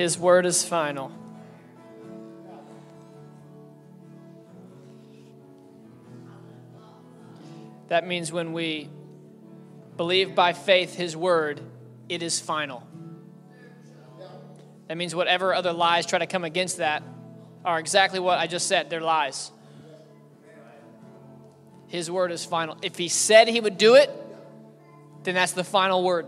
His word is final. That means when we believe by faith His word, it is final. That means whatever other lies try to come against that are exactly what I just said. They're lies. His word is final. If He said He would do it, then that's the final word.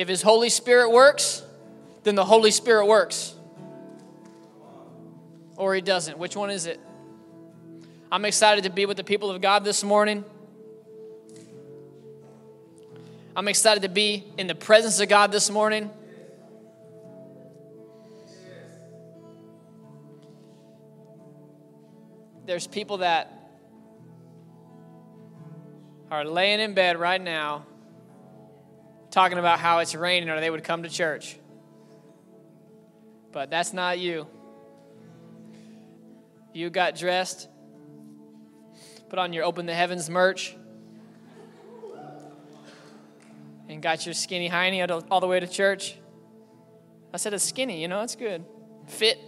If His Holy Spirit works, then the Holy Spirit works. Or He doesn't. Which one is it? I'm excited to be with the people of God this morning. I'm excited to be in the presence of God this morning. There's people that are laying in bed right now talking about how it's raining or they would come to church. But that's not you. You got dressed put on your Open the Heavens merch, and got your skinny hiney all the way to church. I said it's skinny, you know, it's good. Fit.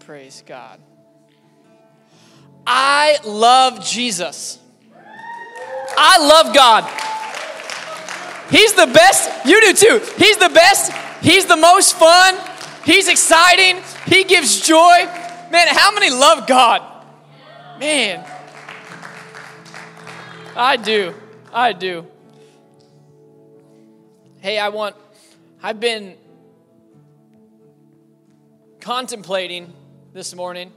Praise God. I love Jesus. I love God. He's the best. You do too. He's the best. He's the most fun. He's exciting. He gives joy. Man, how many love God? Man. I do. I do. Hey, I want, I've been contemplating this morning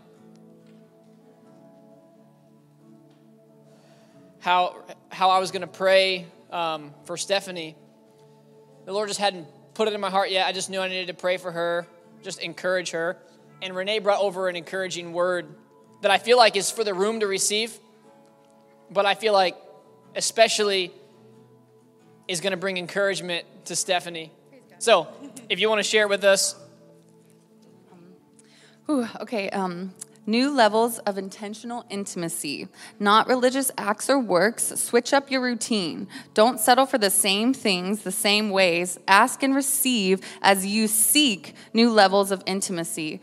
how, how I was going to pray um, for Stephanie. The Lord just hadn't put it in my heart yet. I just knew I needed to pray for her, just encourage her and Renee brought over an encouraging word that I feel like is for the room to receive, but I feel like especially is going to bring encouragement to Stephanie. So, if you want to share with us. Ooh, okay. Um, new levels of intentional intimacy, not religious acts or works. Switch up your routine. Don't settle for the same things, the same ways. Ask and receive as you seek new levels of intimacy.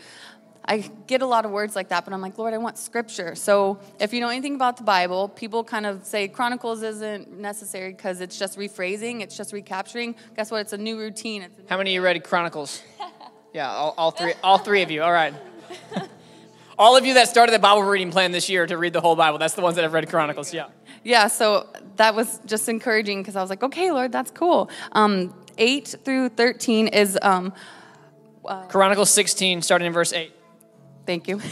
I get a lot of words like that, but I'm like, Lord, I want scripture. So if you know anything about the Bible, people kind of say Chronicles isn't necessary because it's just rephrasing, it's just recapturing. Guess what? It's a new routine. A new How many of you read Chronicles? yeah, all, all, three, all three of you. All right. all of you that started the Bible reading plan this year to read the whole Bible, that's the ones that have read Chronicles. Yeah. Yeah, so that was just encouraging because I was like, okay, Lord, that's cool. Um, 8 through 13 is. Um, uh, Chronicles 16, starting in verse 8. Thank you.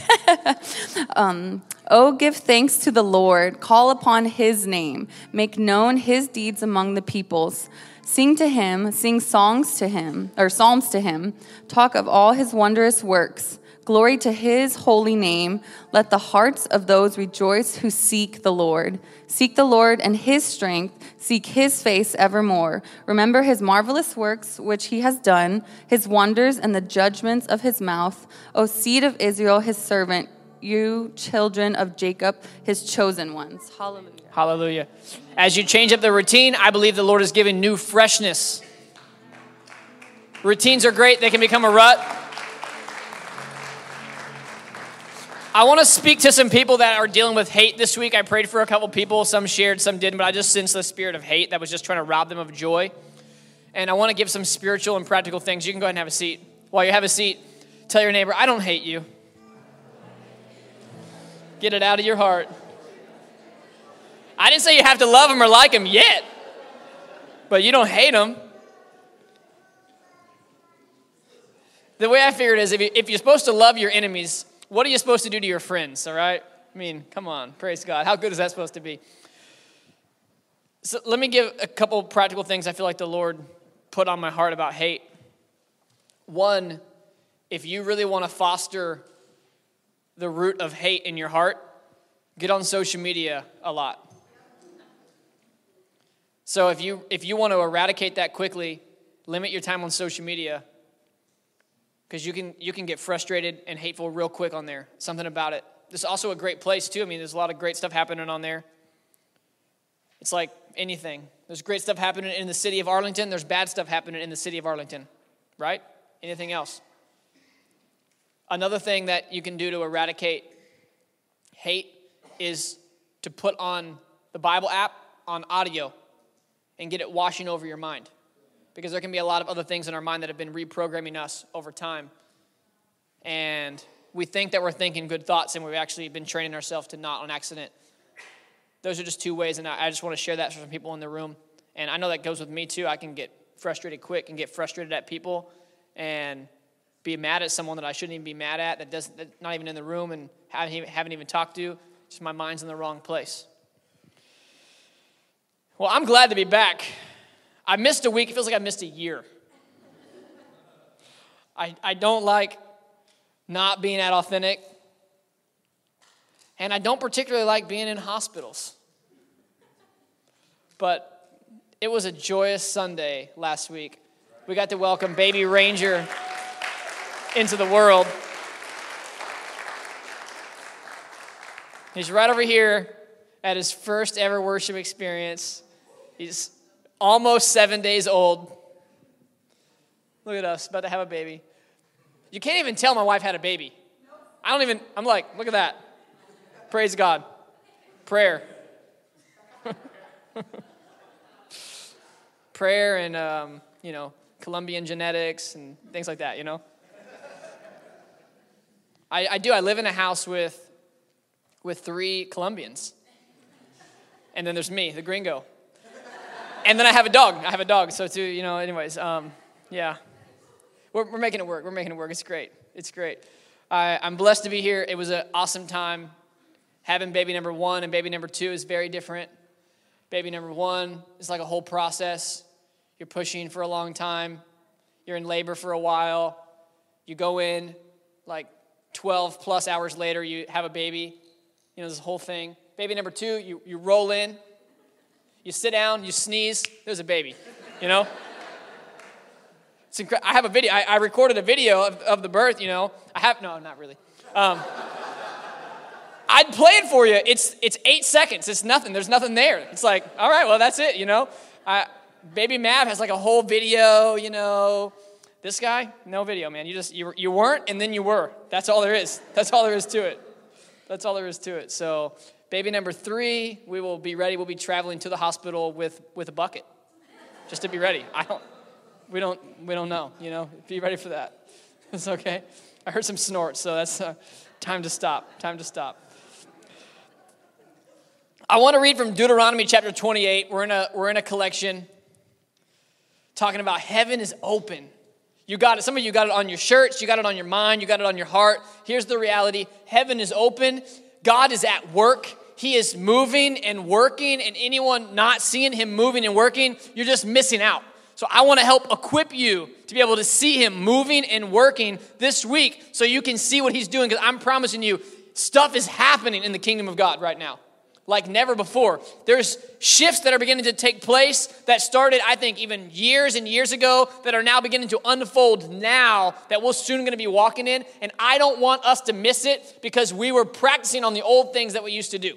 um, oh, give thanks to the Lord. Call upon his name. Make known his deeds among the peoples. Sing to him, sing songs to him, or psalms to him. Talk of all his wondrous works. Glory to his holy name. Let the hearts of those rejoice who seek the Lord. Seek the Lord and his strength. Seek his face evermore. Remember his marvelous works which he has done, his wonders and the judgments of his mouth. O seed of Israel, his servant, you children of Jacob, his chosen ones. Hallelujah. Hallelujah. As you change up the routine, I believe the Lord is giving new freshness. Routines are great, they can become a rut. I want to speak to some people that are dealing with hate this week. I prayed for a couple people. Some shared, some didn't, but I just sensed the spirit of hate that was just trying to rob them of joy. And I want to give some spiritual and practical things. You can go ahead and have a seat. While you have a seat, tell your neighbor, I don't hate you. Get it out of your heart. I didn't say you have to love them or like them yet, but you don't hate them. The way I figured is if, you, if you're supposed to love your enemies, what are you supposed to do to your friends, all right? I mean, come on, praise God. How good is that supposed to be? So let me give a couple practical things I feel like the Lord put on my heart about hate. One, if you really want to foster the root of hate in your heart, get on social media a lot. So if you if you want to eradicate that quickly, limit your time on social media because you can you can get frustrated and hateful real quick on there. Something about it. This is also a great place too. I mean, there's a lot of great stuff happening on there. It's like anything. There's great stuff happening in the city of Arlington, there's bad stuff happening in the city of Arlington, right? Anything else? Another thing that you can do to eradicate hate is to put on the Bible app on audio and get it washing over your mind. Because there can be a lot of other things in our mind that have been reprogramming us over time. And we think that we're thinking good thoughts, and we've actually been training ourselves to not on accident. Those are just two ways, and I just want to share that for some people in the room. And I know that goes with me too. I can get frustrated quick and get frustrated at people and be mad at someone that I shouldn't even be mad at, that doesn't, that's not even in the room and haven't even, haven't even talked to. Just my mind's in the wrong place. Well, I'm glad to be back. I missed a week. It feels like I missed a year. I, I don't like not being at authentic. And I don't particularly like being in hospitals. But it was a joyous Sunday last week. We got to welcome baby Ranger into the world. He's right over here at his first ever worship experience. He's almost seven days old. Look at us, about to have a baby. You can't even tell my wife had a baby. I don't even, I'm like, look at that. Praise God. Prayer. Prayer and, um, you know, Colombian genetics and things like that, you know? I, I do. I live in a house with, with three Colombians. And then there's me, the gringo and then I have a dog. I have a dog. So too, you know. Anyways, um, yeah, we're, we're making it work. We're making it work. It's great. It's great. I, I'm blessed to be here. It was an awesome time. Having baby number one and baby number two is very different. Baby number one is like a whole process. You're pushing for a long time. You're in labor for a while. You go in, like 12 plus hours later, you have a baby. You know, this whole thing. Baby number two, you, you roll in, you sit down, you sneeze, there's a baby, you know? It's incre- I have a video, I, I recorded a video of, of, the birth, you know. I have, no, not really. Um, I'd play it for you. It's, it's eight seconds, it's nothing, there's nothing there. It's like, all right, well, that's it, you know? I, Baby Mav has like a whole video, you know. This guy, no video, man. You just, you, you weren't and then you were. That's all there is. That's all there is to it. That's all there is to it. So, Baby number three, we will be ready. We'll be traveling to the hospital with, with a bucket just to be ready. I don't, we don't, we don't know, you know, be ready for that. It's okay. I heard some snorts, so that's uh, time to stop. Time to stop. I want to read from Deuteronomy chapter 28. We're in a, we're in a collection talking about heaven is open. You got it. Some of you got it on your shirts, you got it on your mind, you got it on your heart. Here's the reality heaven is open. God is at work. He is moving and working, and anyone not seeing Him moving and working, you're just missing out. So I want to help equip you to be able to see Him moving and working this week so you can see what He's doing because I'm promising you, stuff is happening in the kingdom of God right now like never before. There's shifts that are beginning to take place that started, I think, even years and years ago that are now beginning to unfold now that we're soon going to be walking in. And I don't want us to miss it because we were practicing on the old things that we used to do.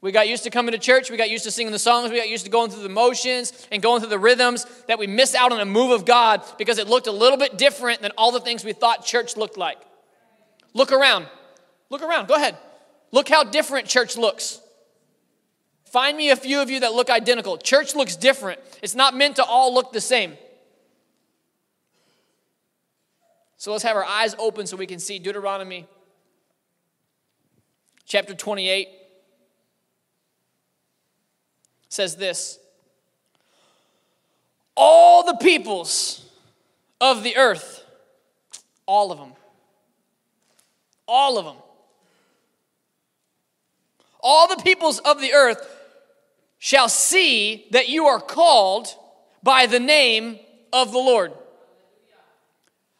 We got used to coming to church. We got used to singing the songs. We got used to going through the motions and going through the rhythms that we miss out on a move of God because it looked a little bit different than all the things we thought church looked like. Look around. Look around. Go ahead. Look how different church looks. Find me a few of you that look identical. Church looks different, it's not meant to all look the same. So let's have our eyes open so we can see Deuteronomy chapter 28 says this All the peoples of the earth, all of them, all of them all the peoples of the earth shall see that you are called by the name of the Lord.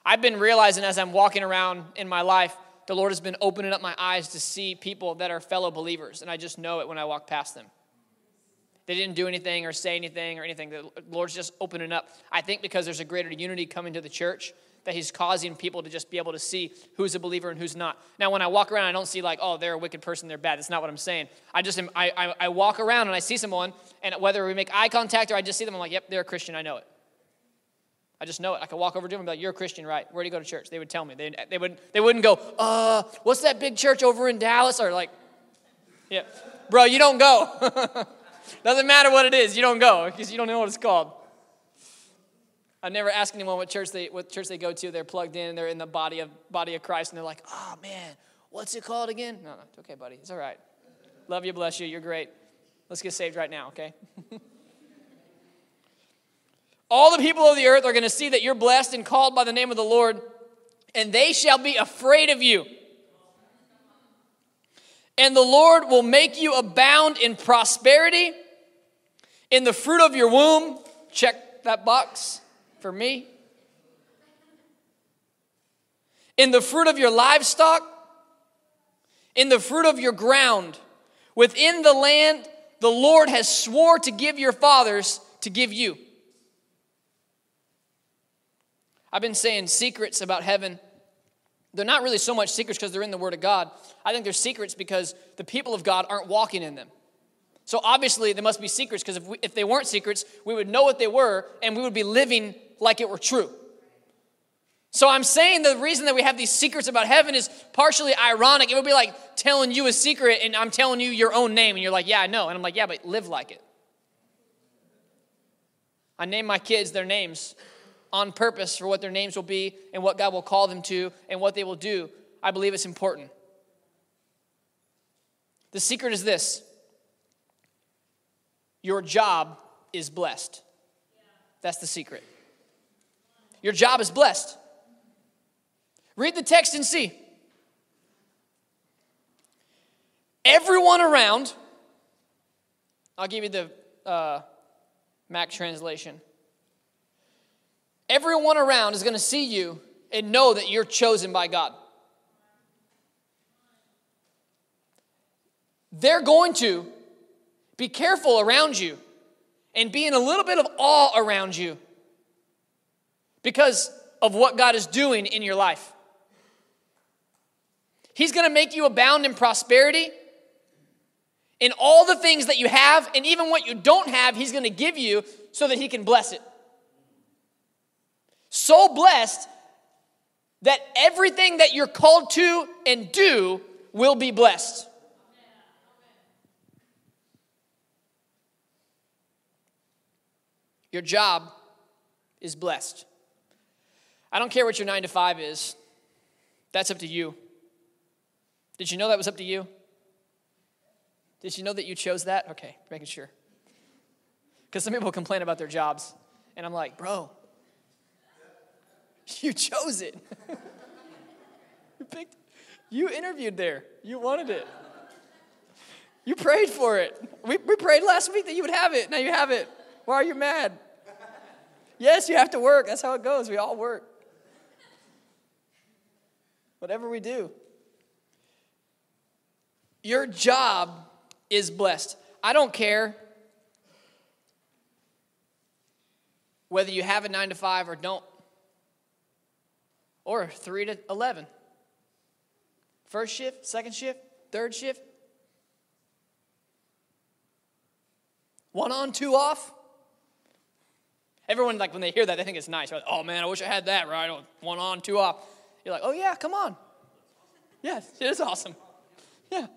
I've been realizing as I'm walking around in my life, the Lord has been opening up my eyes to see people that are fellow believers, and I just know it when I walk past them. They didn't do anything or say anything or anything. The Lord's just opening up. I think because there's a greater unity coming to the church that he's causing people to just be able to see who's a believer and who's not. Now, when I walk around, I don't see like, oh, they're a wicked person, they're bad. That's not what I'm saying. I just am, I, I, I walk around and I see someone, and whether we make eye contact or I just see them, I'm like, yep, they're a Christian. I know it. I just know it. I could walk over to them and be like, "You're a Christian, right? Where do you go to church?" They would tell me. They, they would they wouldn't go, "Uh, what's that big church over in Dallas?" Or like, "Yeah, bro, you don't go." Doesn't matter what it is, you don't go because you don't know what it's called. I never ask anyone what church they what church they go to. They're plugged in. They're in the body of body of Christ, and they're like, "Oh man, what's it called again?" No, no, it's okay, buddy. It's all right. Love you, bless you. You're great. Let's get saved right now, okay? All the people of the earth are going to see that you're blessed and called by the name of the Lord, and they shall be afraid of you. And the Lord will make you abound in prosperity, in the fruit of your womb. Check that box for me. In the fruit of your livestock, in the fruit of your ground, within the land the Lord has swore to give your fathers to give you. I've been saying secrets about heaven. They're not really so much secrets because they're in the Word of God. I think they're secrets because the people of God aren't walking in them. So obviously, they must be secrets because if, if they weren't secrets, we would know what they were and we would be living like it were true. So I'm saying the reason that we have these secrets about heaven is partially ironic. It would be like telling you a secret and I'm telling you your own name and you're like, yeah, I know. And I'm like, yeah, but live like it. I name my kids their names on purpose for what their names will be and what God will call them to and what they will do, I believe it's important. The secret is this your job is blessed. That's the secret. Your job is blessed. Read the text and see. Everyone around, I'll give you the uh, Mac translation. Everyone around is going to see you and know that you're chosen by God. They're going to be careful around you and be in a little bit of awe around you because of what God is doing in your life. He's going to make you abound in prosperity. In all the things that you have, and even what you don't have, He's going to give you so that He can bless it so blessed that everything that you're called to and do will be blessed. Your job is blessed. I don't care what your nine to five is, that's up to you. Did you know that was up to you? Did you know that you chose that? Okay, making sure. Because some people complain about their jobs, and I'm like, bro, You chose it. you picked, you interviewed there. You wanted it. You prayed for it. We, we prayed last week that you would have it. Now you have it. Why are you mad? Yes, you have to work. That's how it goes. We all work. Whatever we do. Your job is blessed. I don't care whether you have a nine to five or don't or 3 to 11. First shift, second shift, third shift. One on, two off. Everyone, like, when they hear that, they think it's nice. Like, oh man, I wish I had that, right? One on, two off. You're like, oh yeah, come on. Yes, it is awesome. Yeah.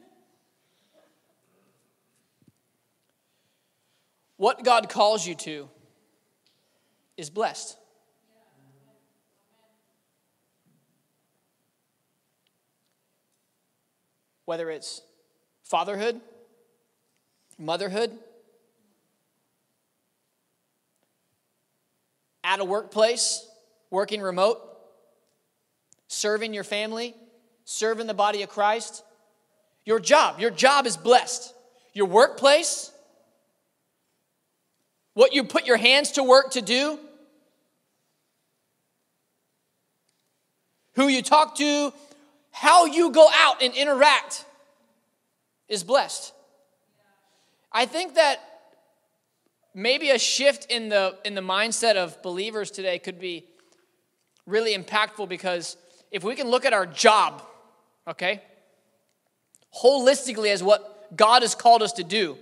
What God calls you to is blessed. whether it's fatherhood, motherhood, at a workplace, working remote, serving your family, serving the body of Christ. Your job, your job is blessed. Your workplace, what you put your hands to work to do, who you talk to, how you go out and interact is blessed. I think that maybe a shift in the in the mindset of believers today could be really impactful because if we can look at our job, okay, holistically as what God has called us to do,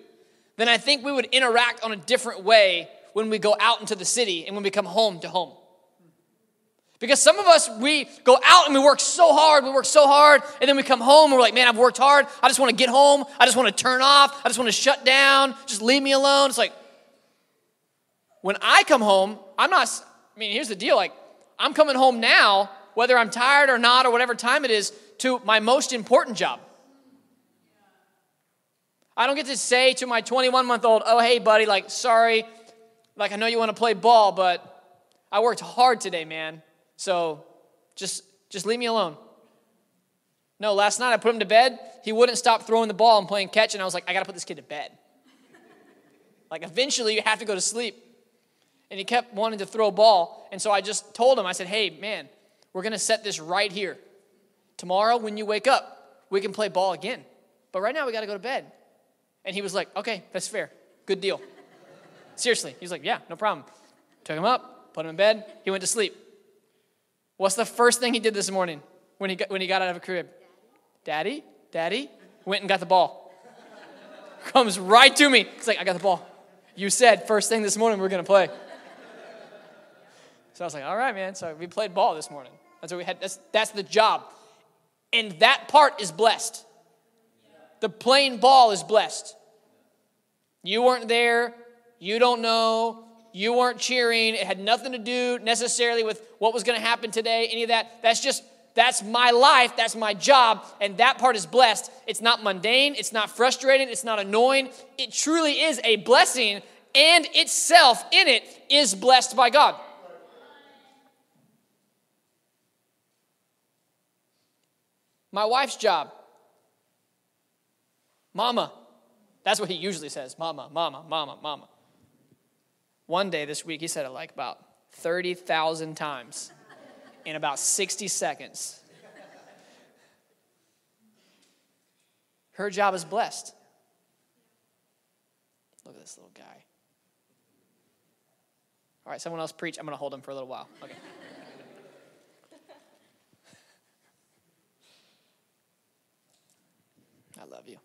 then I think we would interact on a different way when we go out into the city and when we come home to home. Because some of us, we go out and we work so hard, we work so hard, and then we come home and we're like, man, I've worked hard. I just want to get home. I just want to turn off. I just want to shut down. Just leave me alone. It's like, when I come home, I'm not, I mean, here's the deal like, I'm coming home now, whether I'm tired or not, or whatever time it is, to my most important job. I don't get to say to my 21 month old, oh, hey, buddy, like, sorry, like, I know you want to play ball, but I worked hard today, man. So just, just leave me alone. No, last night I put him to bed. He wouldn't stop throwing the ball and playing catch, and I was like, I got to put this kid to bed. like, eventually, you have to go to sleep. And he kept wanting to throw a ball. And so I just told him, I said, hey, man, we're going to set this right here. Tomorrow, when you wake up, we can play ball again. But right now, we got to go to bed. And he was like, okay, that's fair. Good deal. Seriously. He was like, yeah, no problem. Took him up, put him in bed. He went to sleep. What's the first thing he did this morning when he got, when he got out of a crib? Daddy, daddy, went and got the ball. Comes right to me. He's like, I got the ball. You said first thing this morning we are going to play. So I was like, all right, man. So we played ball this morning. That's what we had. That's, that's the job. And that part is blessed. The playing ball is blessed. You weren't there. You don't know. You weren't cheering. It had nothing to do necessarily with what was going to happen today, any of that. That's just, that's my life. That's my job. And that part is blessed. It's not mundane. It's not frustrating. It's not annoying. It truly is a blessing, and itself in it is blessed by God. My wife's job. Mama. That's what he usually says Mama, Mama, Mama, Mama. One day this week, he said it like about 30,000 times in about 60 seconds. Her job is blessed. Look at this little guy. All right, someone else preach. I'm going to hold him for a little while. Okay. I love you.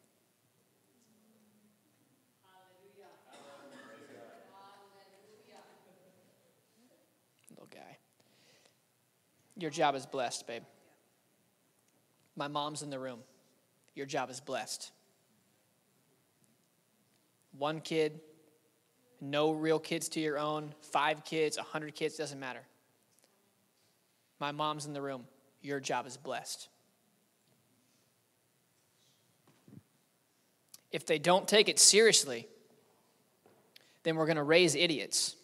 Little guy. Your job is blessed, babe. My mom's in the room. Your job is blessed. One kid, no real kids to your own, five kids, a hundred kids, doesn't matter. My mom's in the room. Your job is blessed. If they don't take it seriously, then we're going to raise idiots.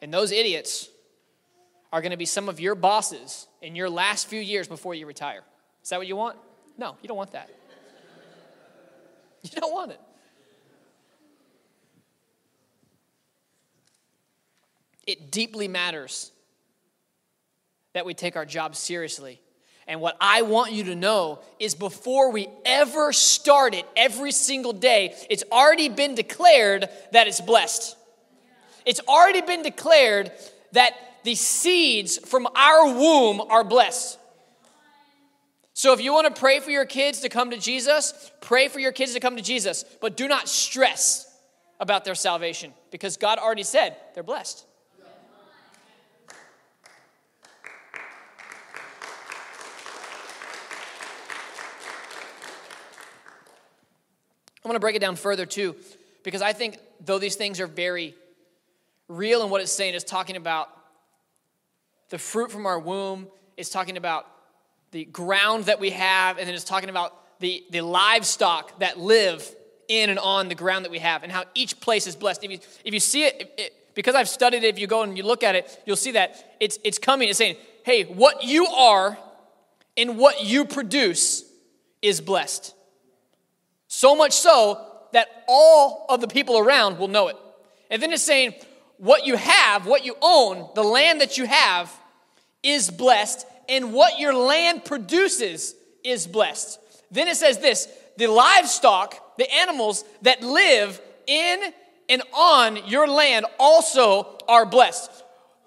And those idiots are going to be some of your bosses in your last few years before you retire. Is that what you want? No, you don't want that. You don't want it. It deeply matters that we take our job seriously and what I want you to know is before we ever start it every single day, it's already been declared that it's blessed. It's already been declared that the seeds from our womb are blessed. So if you want to pray for your kids to come to Jesus, pray for your kids to come to Jesus, but do not stress about their salvation because God already said they're blessed. I'm going to break it down further too, because I think though these things are very real and what it's saying is talking about the fruit from our womb, it's talking about the ground that we have, and then it's talking about the, the livestock that live in and on the ground that we have, and how each place is blessed. If you, if you see it, it because I've studied it, if you go and you look at it, you'll see that it's, it's coming. It's saying, hey, what you are and what you produce is blessed. So much so that all of the people around will know it. And then it's saying, what you have, what you own, the land that you have is blessed, and what your land produces is blessed. Then it says this the livestock, the animals that live in and on your land also are blessed.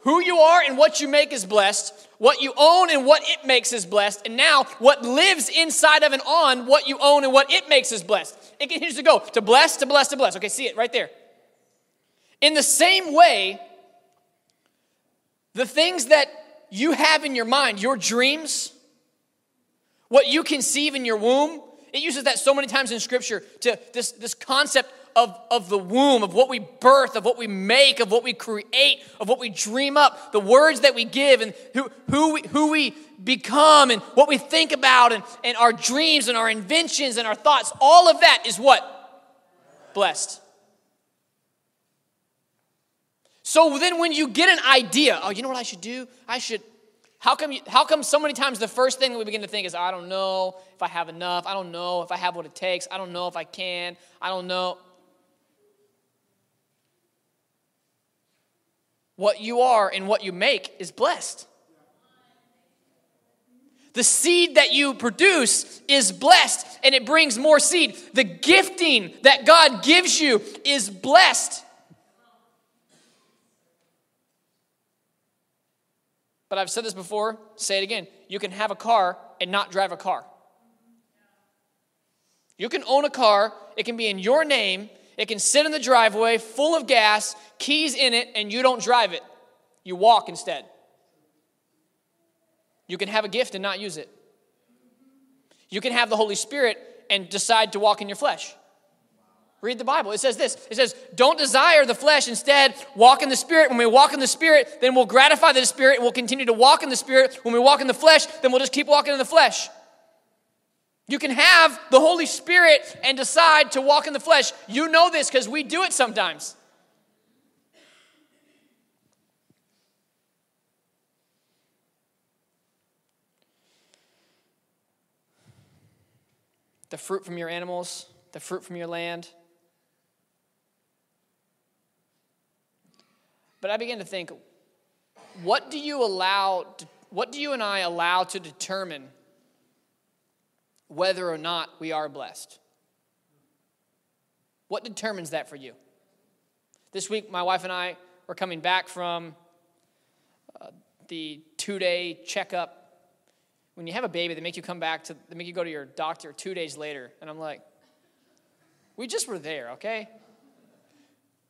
Who you are and what you make is blessed. What you own and what it makes is blessed. And now, what lives inside of and on what you own and what it makes is blessed. It continues to go to bless, to bless, to bless. Okay, see it right there. In the same way, the things that you have in your mind, your dreams, what you conceive in your womb, it uses that so many times in Scripture to this, this concept of, of the womb, of what we birth, of what we make, of what we create, of what we dream up, the words that we give, and who, who, we, who we become, and what we think about, and, and our dreams, and our inventions, and our thoughts. All of that is what? Blessed. So then when you get an idea, oh, you know what I should do? I should how come, you, how come so many times the first thing that we begin to think is, I don't know if I have enough. I don't know if I have what it takes. I don't know if I can. I don't know. What you are and what you make is blessed. The seed that you produce is blessed and it brings more seed. The gifting that God gives you is blessed. But I've said this before, say it again. You can have a car and not drive a car. You can own a car, it can be in your name, it can sit in the driveway full of gas, keys in it, and you don't drive it. You walk instead. You can have a gift and not use it. You can have the Holy Spirit and decide to walk in your flesh. Read the Bible. It says this it says, Don't desire the flesh, instead, walk in the Spirit. When we walk in the Spirit, then we'll gratify the Spirit and we'll continue to walk in the Spirit. When we walk in the flesh, then we'll just keep walking in the flesh. You can have the Holy Spirit and decide to walk in the flesh. You know this because we do it sometimes. The fruit from your animals, the fruit from your land. But I began to think, what do you allow, what do you and I allow to determine whether or not we are blessed. What determines that for you? This week, my wife and I were coming back from uh, the two day checkup. When you have a baby, they make you come back to, they make you go to your doctor two days later. And I'm like, we just were there, okay?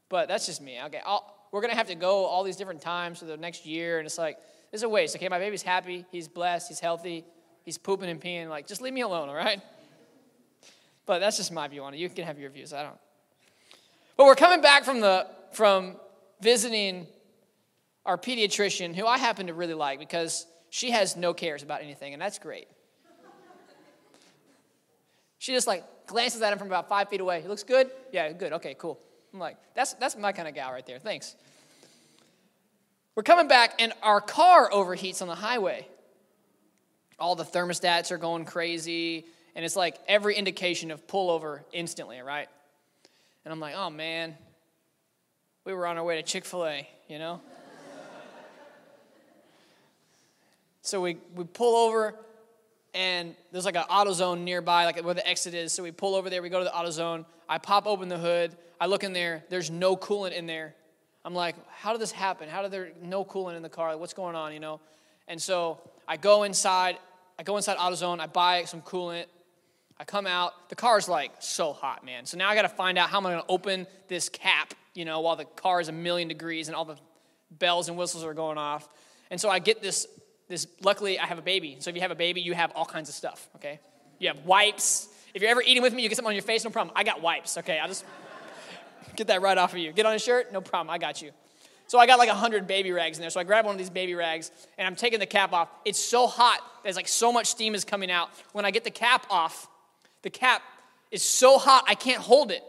But that's just me. Okay, I'll, we're gonna have to go all these different times for the next year, and it's like, it's a waste. Okay, my baby's happy, he's blessed, he's healthy, he's pooping and peeing. Like, just leave me alone, all right? But that's just my view on it. You can have your views. I don't. But we're coming back from the from visiting our pediatrician, who I happen to really like because she has no cares about anything, and that's great. She just like glances at him from about five feet away. He looks good? Yeah, good. Okay, cool. I'm like, that's that's my kind of gal right there. Thanks. We're coming back, and our car overheats on the highway all the thermostats are going crazy, and it's like every indication of pullover instantly, right? And I'm like, oh man, we were on our way to Chick fil A, you know? so we, we pull over, and there's like an AutoZone nearby, like where the exit is. So we pull over there, we go to the AutoZone. I pop open the hood, I look in there, there's no coolant in there. I'm like, how did this happen? How did there no coolant in the car? What's going on, you know? And so I go inside, I go inside AutoZone, I buy some coolant, I come out, the car's like so hot, man. So now I gotta find out how am I gonna open this cap, you know, while the car is a million degrees and all the bells and whistles are going off. And so I get this, this, luckily I have a baby. So if you have a baby, you have all kinds of stuff, okay? You have wipes. If you're ever eating with me, you get something on your face, no problem. I got wipes, okay? I'll just get that right off of you. Get on a shirt, no problem, I got you. So I got like 100 baby rags in there. So I grab one of these baby rags and I'm taking the cap off. It's so hot, there's like so much steam is coming out. When I get the cap off, the cap is so hot I can't hold it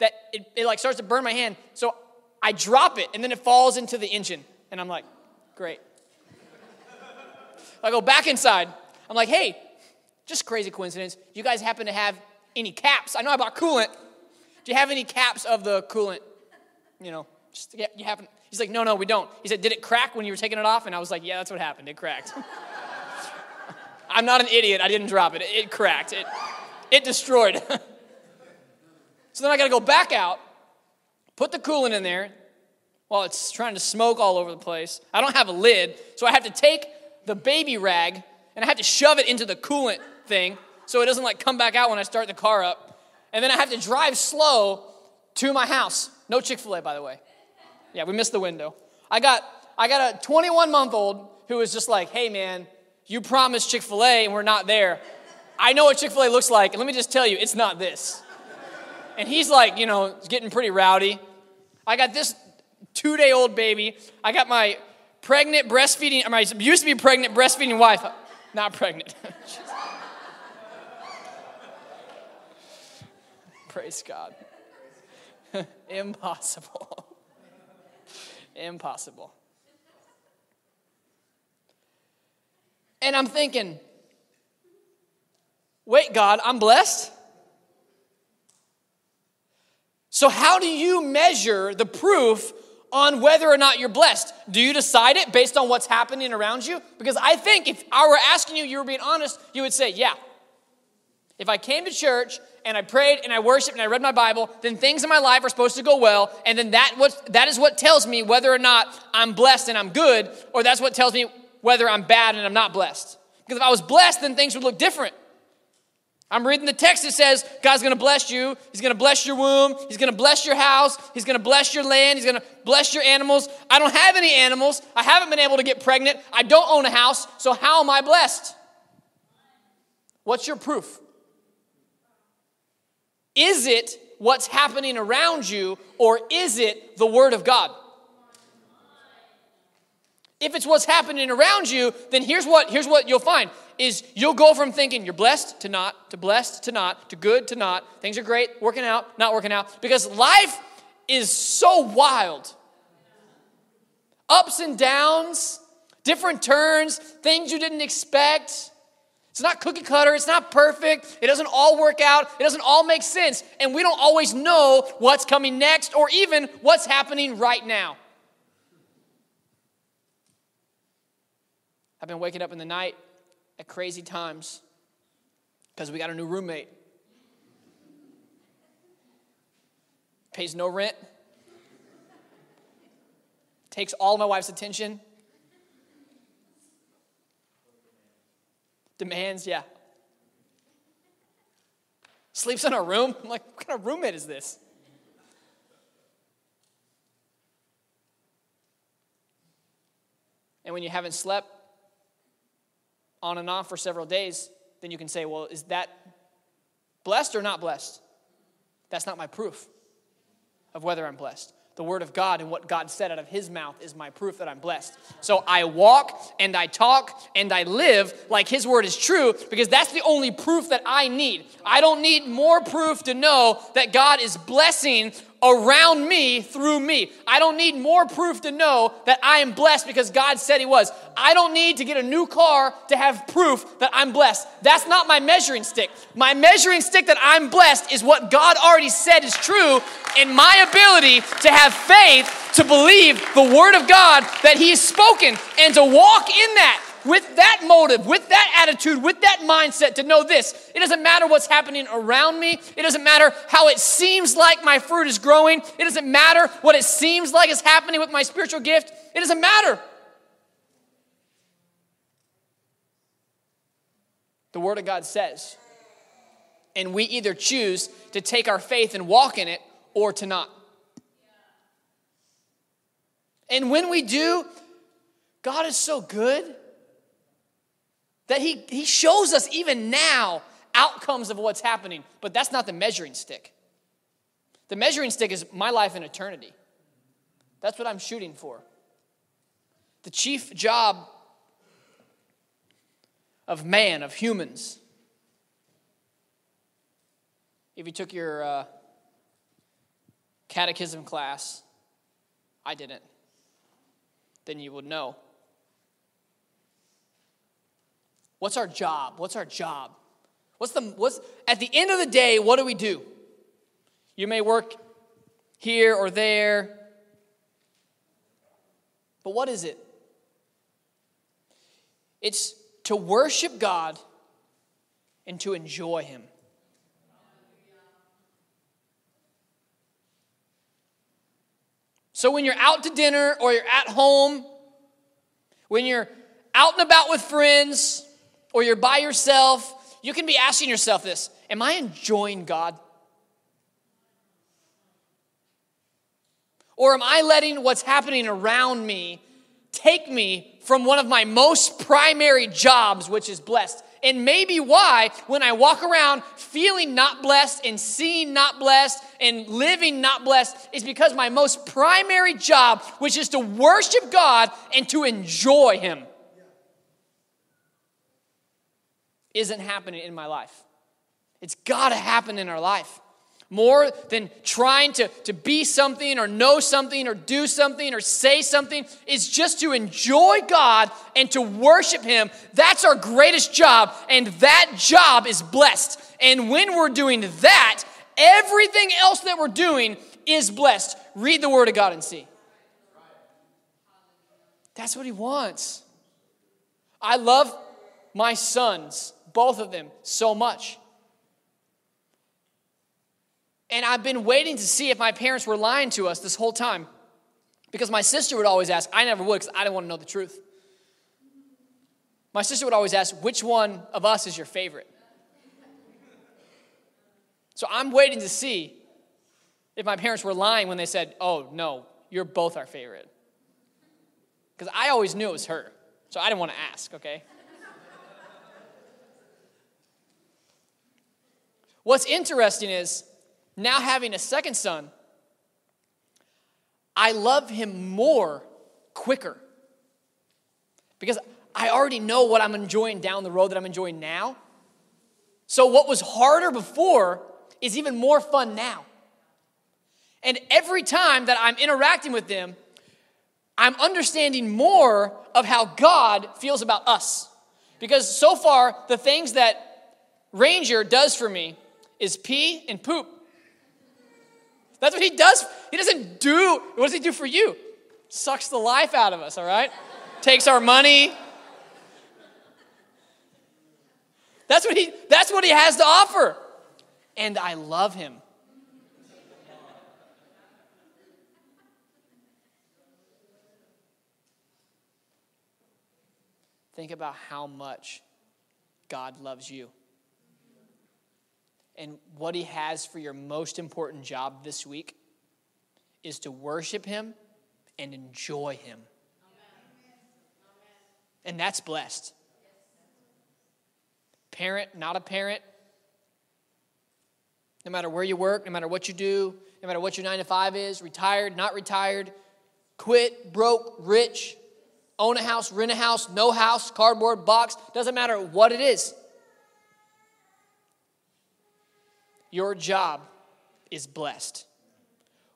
that it, it like starts to burn my hand. So I drop it and then it falls into the engine. And I'm like, great. I go back inside. I'm like, hey, just crazy coincidence. You guys happen to have any caps? I know I bought coolant. Do you have any caps of the coolant? You know, just, yeah, you happen. He's like, no, no, we don't. He said, did it crack when you were taking it off? And I was like, yeah, that's what happened. It cracked. I'm not an idiot. I didn't drop it. It, it cracked. It, it destroyed. so then I got to go back out, put the coolant in there while it's trying to smoke all over the place. I don't have a lid, so I have to take the baby rag and I have to shove it into the coolant thing so it doesn't like come back out when I start the car up. And then I have to drive slow to my house. No Chick-fil-A, by the way. Yeah, we missed the window. I got I got a 21 month old who was just like, hey man, you promised Chick-fil-A and we're not there. I know what Chick-fil-A looks like, and let me just tell you, it's not this. And he's like, you know, getting pretty rowdy. I got this two-day-old baby. I got my pregnant breastfeeding, my used to be pregnant breastfeeding wife. Not pregnant. Praise God. Impossible. Impossible. And I'm thinking, wait, God, I'm blessed? So, how do you measure the proof on whether or not you're blessed? Do you decide it based on what's happening around you? Because I think if I were asking you, you were being honest, you would say, yeah. If I came to church and I prayed and I worshiped and I read my Bible, then things in my life are supposed to go well, and then that, that is what tells me whether or not I'm blessed and I'm good, or that's what tells me whether I'm bad and I'm not blessed. Because if I was blessed, then things would look different. I'm reading the text that says God's gonna bless you. He's gonna bless your womb. He's gonna bless your house. He's gonna bless your land. He's gonna bless your animals. I don't have any animals. I haven't been able to get pregnant. I don't own a house. So how am I blessed? What's your proof? Is it what's happening around you or is it the Word of God? If it's what's happening around you, then here's what, here's what you'll find is you'll go from thinking you're blessed to not, to blessed to not, to good to not. Things are great, working out, not working out. Because life is so wild. Ups and downs, different turns, things you didn't expect. It's not cookie cutter, it's not perfect, it doesn't all work out, it doesn't all make sense, and we don't always know what's coming next or even what's happening right now. I've been waking up in the night at crazy times because we got a new roommate. Pays no rent, takes all my wife's attention, demands, yeah. Sleeps in our room. I'm like, what kind of roommate is this? And when you haven't slept on and off for several days, then you can say, well, is that blessed or not blessed? That's not my proof of whether I'm blessed. The word of God and what God said out of his mouth is my proof that I'm blessed. So I walk and I talk and I live like his word is true because that's the only proof that I need. I don't need more proof to know that God is blessing around me through me. I don't need more proof to know that I am blessed because God said He was. I don't need to get a new car to have proof that I'm blessed. That's not my measuring stick. My measuring stick that I'm blessed is what God already said is true in my ability to have faith to believe the Word of God that He has spoken and to walk in that with that motive, with that attitude, with that mindset to know this. It doesn't matter what's happening around me. It doesn't matter how it seems like my fruit is growing. It doesn't matter what it seems like is happening with my spiritual gift. It doesn't matter. The Word of God says. And we either choose to take our faith and walk in it or to not. And when we do, God is so good that he, he shows us even now outcomes of what's happening, but that's not the measuring stick. The measuring stick is my life in eternity. That's what I'm shooting for. The chief job of man, of humans. If you took your uh, catechism class, I didn't, then you would know What's our job? What's our job? What's the what's at the end of the day, what do we do? You may work here or there. But what is it? It's to worship God and to enjoy Him. So when you're out to dinner or you're at home, when you're out and about with friends or you're by yourself, you can be asking yourself this Am I enjoying God? Or am I letting what's happening around me take me from one of my most primary jobs, which is blessed? And maybe why, when I walk around feeling not blessed and seeing not blessed and living not blessed, is because my most primary job, which is to worship God and to enjoy Him, isn't happening in my life. It's got to happen in our life. More than trying to, to be something or know something or do something or say something is just to enjoy God and to worship Him. That's our greatest job, and that job is blessed. And when we're doing that, everything else that we're doing is blessed. Read the Word of God and see. That's what He wants. I love my sons, both of them, so much. And I've been waiting to see if my parents were lying to us this whole time. Because my sister would always ask, I never would because I didn't want to know the truth. My sister would always ask, which one of us is your favorite? So I'm waiting to see if my parents were lying when they said, oh, no, you're both our favorite. Because I always knew it was her. So I didn't want to ask, okay? What's interesting is now having a second son, I love him more quicker. Because I already know what I'm enjoying down the road that I'm enjoying now. So, what was harder before is even more fun now. And every time that I'm interacting with them, I'm understanding more of how God feels about us. Because so far, the things that Ranger does for me is pee and poop. That's what he does. He doesn't do, what does he do for you? Sucks the life out of us, all right? Takes our money. That's what he that's what he has to offer. And I love him. Think about how much God loves you and what He has for your most important job this week is to worship Him and enjoy Him. And that's blessed. Parent, not a parent, no matter where you work, no matter what you do, no matter what your nine to five is, retired, not retired, quit, broke, rich, own a house, rent a house, no house, cardboard box, doesn't matter what it is. Your job is blessed.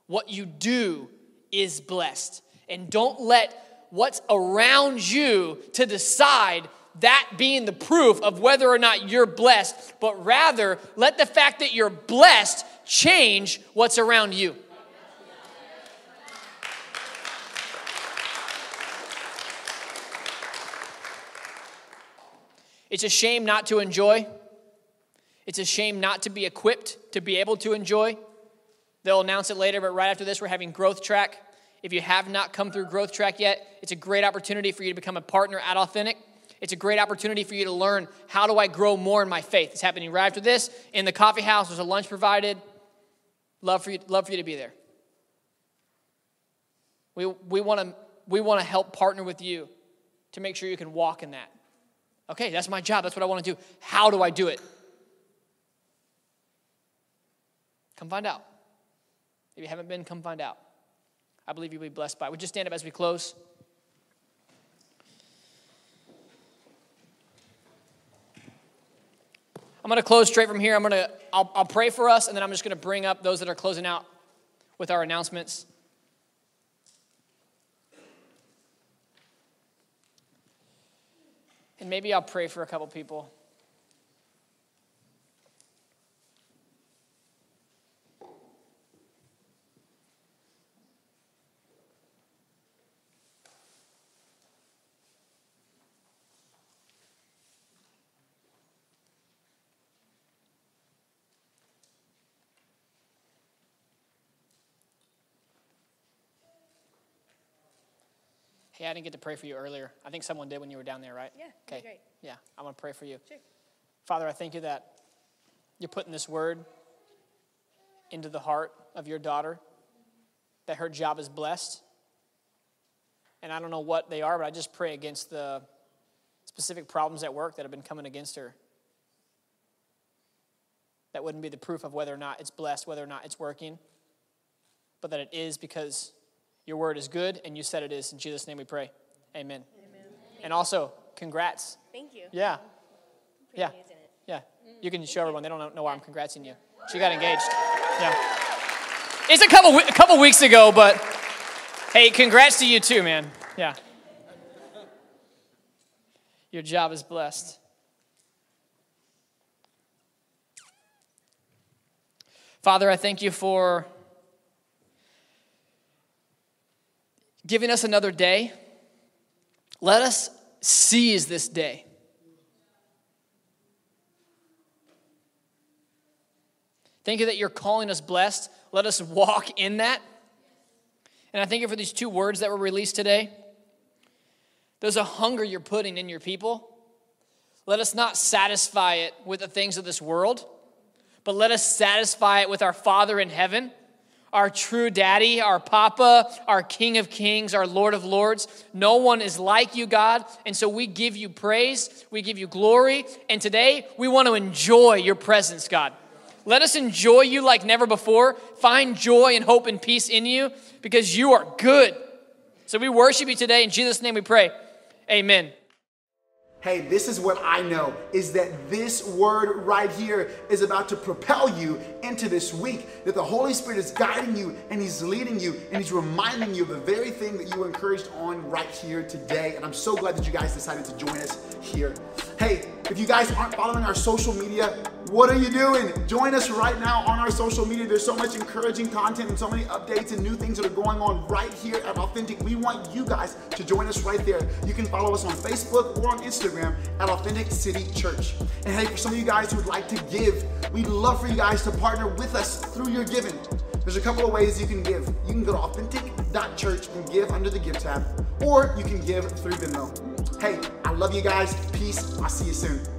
What you do is blessed. And don't let what's around you to decide that being the proof of whether or not you're blessed, but rather let the fact that you're blessed change what's around you. It's a shame not to enjoy. It's a shame not to be equipped to be able to enjoy. They'll announce it later, but right after this, we're having Growth Track. If you have not come through Growth Track yet, it's a great opportunity for you to become a partner at Authentic. It's a great opportunity for you to learn how do I grow more in my faith. It's happening right after this in the coffee house. There's a lunch provided. Love for you, love for you to be there. We, we want to we want to help partner with you to make sure you can walk in that. Okay, that's my job. That's what I want to do. How do I do it? Come find out. If you haven't been, come find out. I believe you'll be blessed by it. Would you stand up as we close? I'm going to close straight from here. I'm going to I'll, I'll pray for us and then I'm just going to bring up those that are closing out with our announcements. And maybe I'll pray for a couple people. Hey, I didn't get to pray for you earlier. I think someone did when you were down there, right? Yeah, Okay. great. Yeah, I want to pray for you. Sure. Father, I thank you that you're putting this word into the heart of your daughter, that her job is blessed. And I don't know what they are, but I just pray against the specific problems at work that have been coming against her. That wouldn't be the proof of whether or not it's blessed, whether or not it's working, but that it is because your word is good and you said it is. In Jesus' name we pray. Amen. Amen. And also, congrats. Thank you. Yeah. Yeah. Yeah. Mm-hmm. You can show everyone. They don't know why I'm congratsing you. She got engaged. Yeah. It's a couple a couple weeks ago, but hey, congrats to you too, man. Yeah. Your job is blessed. Father, I thank you for giving us another day. Let us seize this day. Thank you that you're calling us blessed. Let us walk in that. And I thank you for these two words that were released today. There's a hunger you're putting in your people. Let us not satisfy it with the things of this world, but let us satisfy it with our Father in heaven, our true daddy, our Papa, our King of kings, our Lord of lords. No one is like you, God. And so we give you praise, we give you glory. And today we want to enjoy your presence, God. Let us enjoy you like never before. Find joy and hope and peace in you because you are good. So we worship you today. In Jesus' name we pray. Amen. Hey, this is what I know is that this word right here is about to propel you into this week. That the Holy Spirit is guiding you and He's leading you and He's reminding you of the very thing that you were encouraged on right here today. And I'm so glad that you guys decided to join us here. Hey, if you guys aren't following our social media, what are you doing? Join us right now on our social media. There's so much encouraging content and so many updates and new things that are going on right here at Authentic. We want you guys to join us right there. You can follow us on Facebook or on Instagram at Authentic City Church. And hey, for some of you guys who would like to give, we'd love for you guys to partner with us through your giving. There's a couple of ways you can give. You can go to authentic.church and give under the give tab, or you can give through Venmo. Hey, I love you guys. Peace. I'll see you soon.